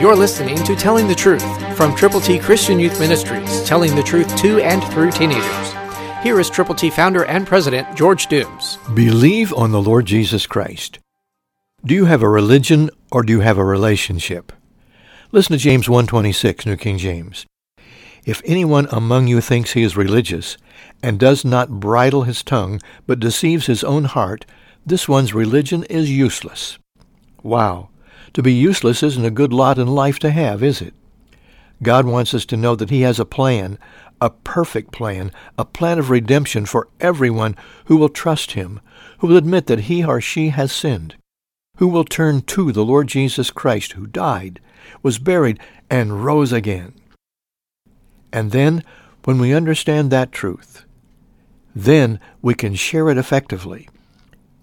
You're listening to Telling the Truth from Triple T Christian Youth Ministries, telling the truth to and through teenagers. Here is Triple T founder and president George Dooms. Believe on the Lord Jesus Christ. Do you have a religion or do you have a relationship? Listen to James 1:26, New King James. If anyone among you thinks he is religious and does not bridle his tongue but deceives his own heart, this one's religion is useless. Wow. To be useless isn't a good lot in life to have, is it? God wants us to know that he has a plan, a perfect plan, a plan of redemption for everyone who will trust him, who will admit that he or she has sinned, who will turn to the Lord Jesus Christ who died, was buried, and rose again. And then, when we understand that truth, then we can share it effectively,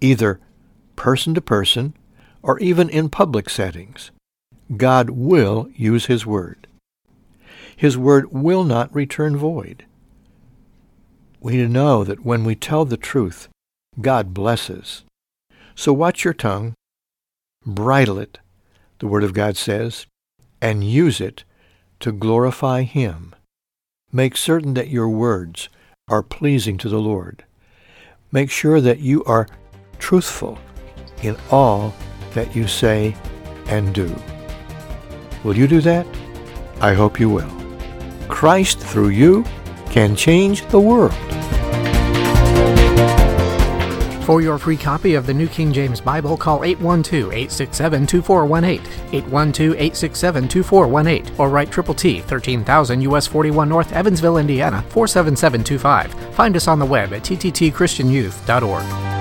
either person to person or even in public settings. God will use His Word. His Word will not return void. We know that when we tell the truth, God blesses. So watch your tongue, bridle it, the Word of God says, and use it to glorify Him. Make certain that your words are pleasing to the Lord. Make sure that you are truthful in all that you say and do. Will you do that? I hope you will. Christ through you can change the world. For your free copy of the New King James Bible, call 812-867-2418, 812-867-2418, or write Triple T, 13,000 US 41 North, Evansville, Indiana, 47725. Find us on the web at tttchristianyouth.org.